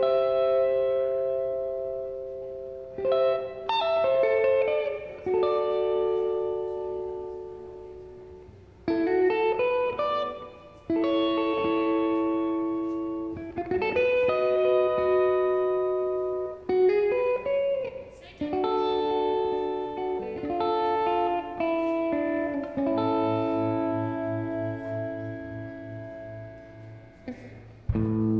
thank mm -hmm. you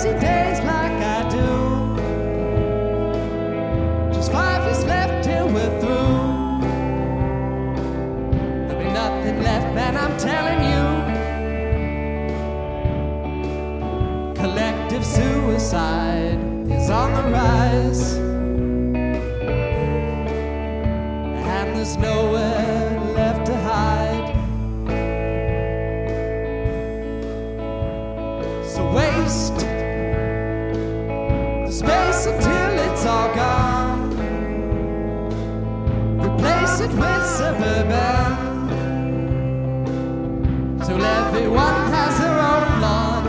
crazy days like I do. Just five years left till we're through. There'll be nothing left, man, I'm telling you. Collective suicide is on the rise. And there's nowhere It with suburban. Till everyone has their own lawn.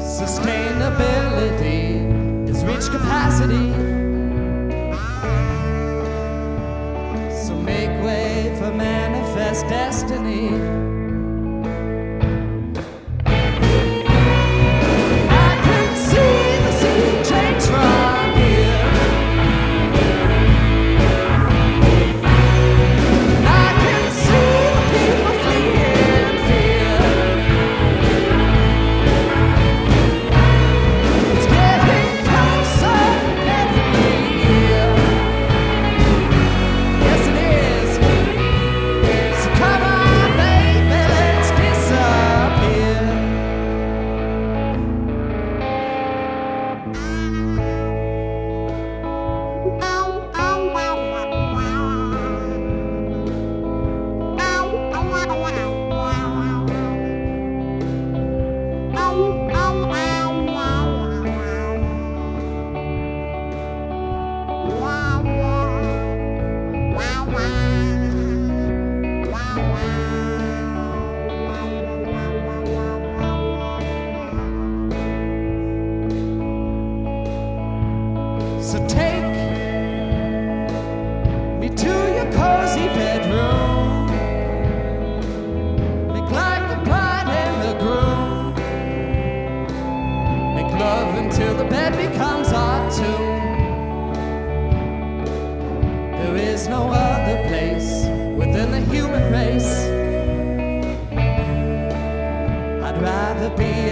Sustainability is reached capacity. So make way for manifest destiny. Until the bed becomes our tomb. There is no other place within the human race. I'd rather be